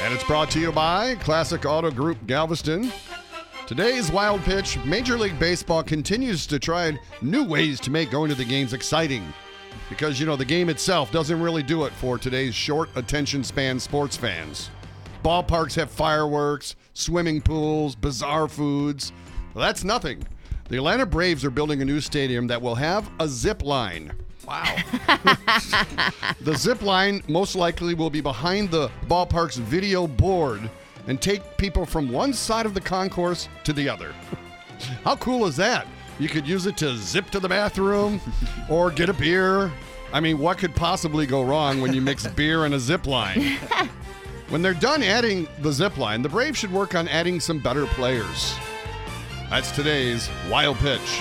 And it's brought to you by Classic Auto Group Galveston. Today's Wild Pitch, Major League Baseball continues to try new ways to make going to the games exciting. Because, you know, the game itself doesn't really do it for today's short attention span sports fans. Ballparks have fireworks, swimming pools, bizarre foods. Well, that's nothing. The Atlanta Braves are building a new stadium that will have a zip line. Wow. The zip line most likely will be behind the ballpark's video board and take people from one side of the concourse to the other. How cool is that? You could use it to zip to the bathroom or get a beer. I mean, what could possibly go wrong when you mix beer and a zip line? When they're done adding the zip line, the Braves should work on adding some better players. That's today's Wild Pitch.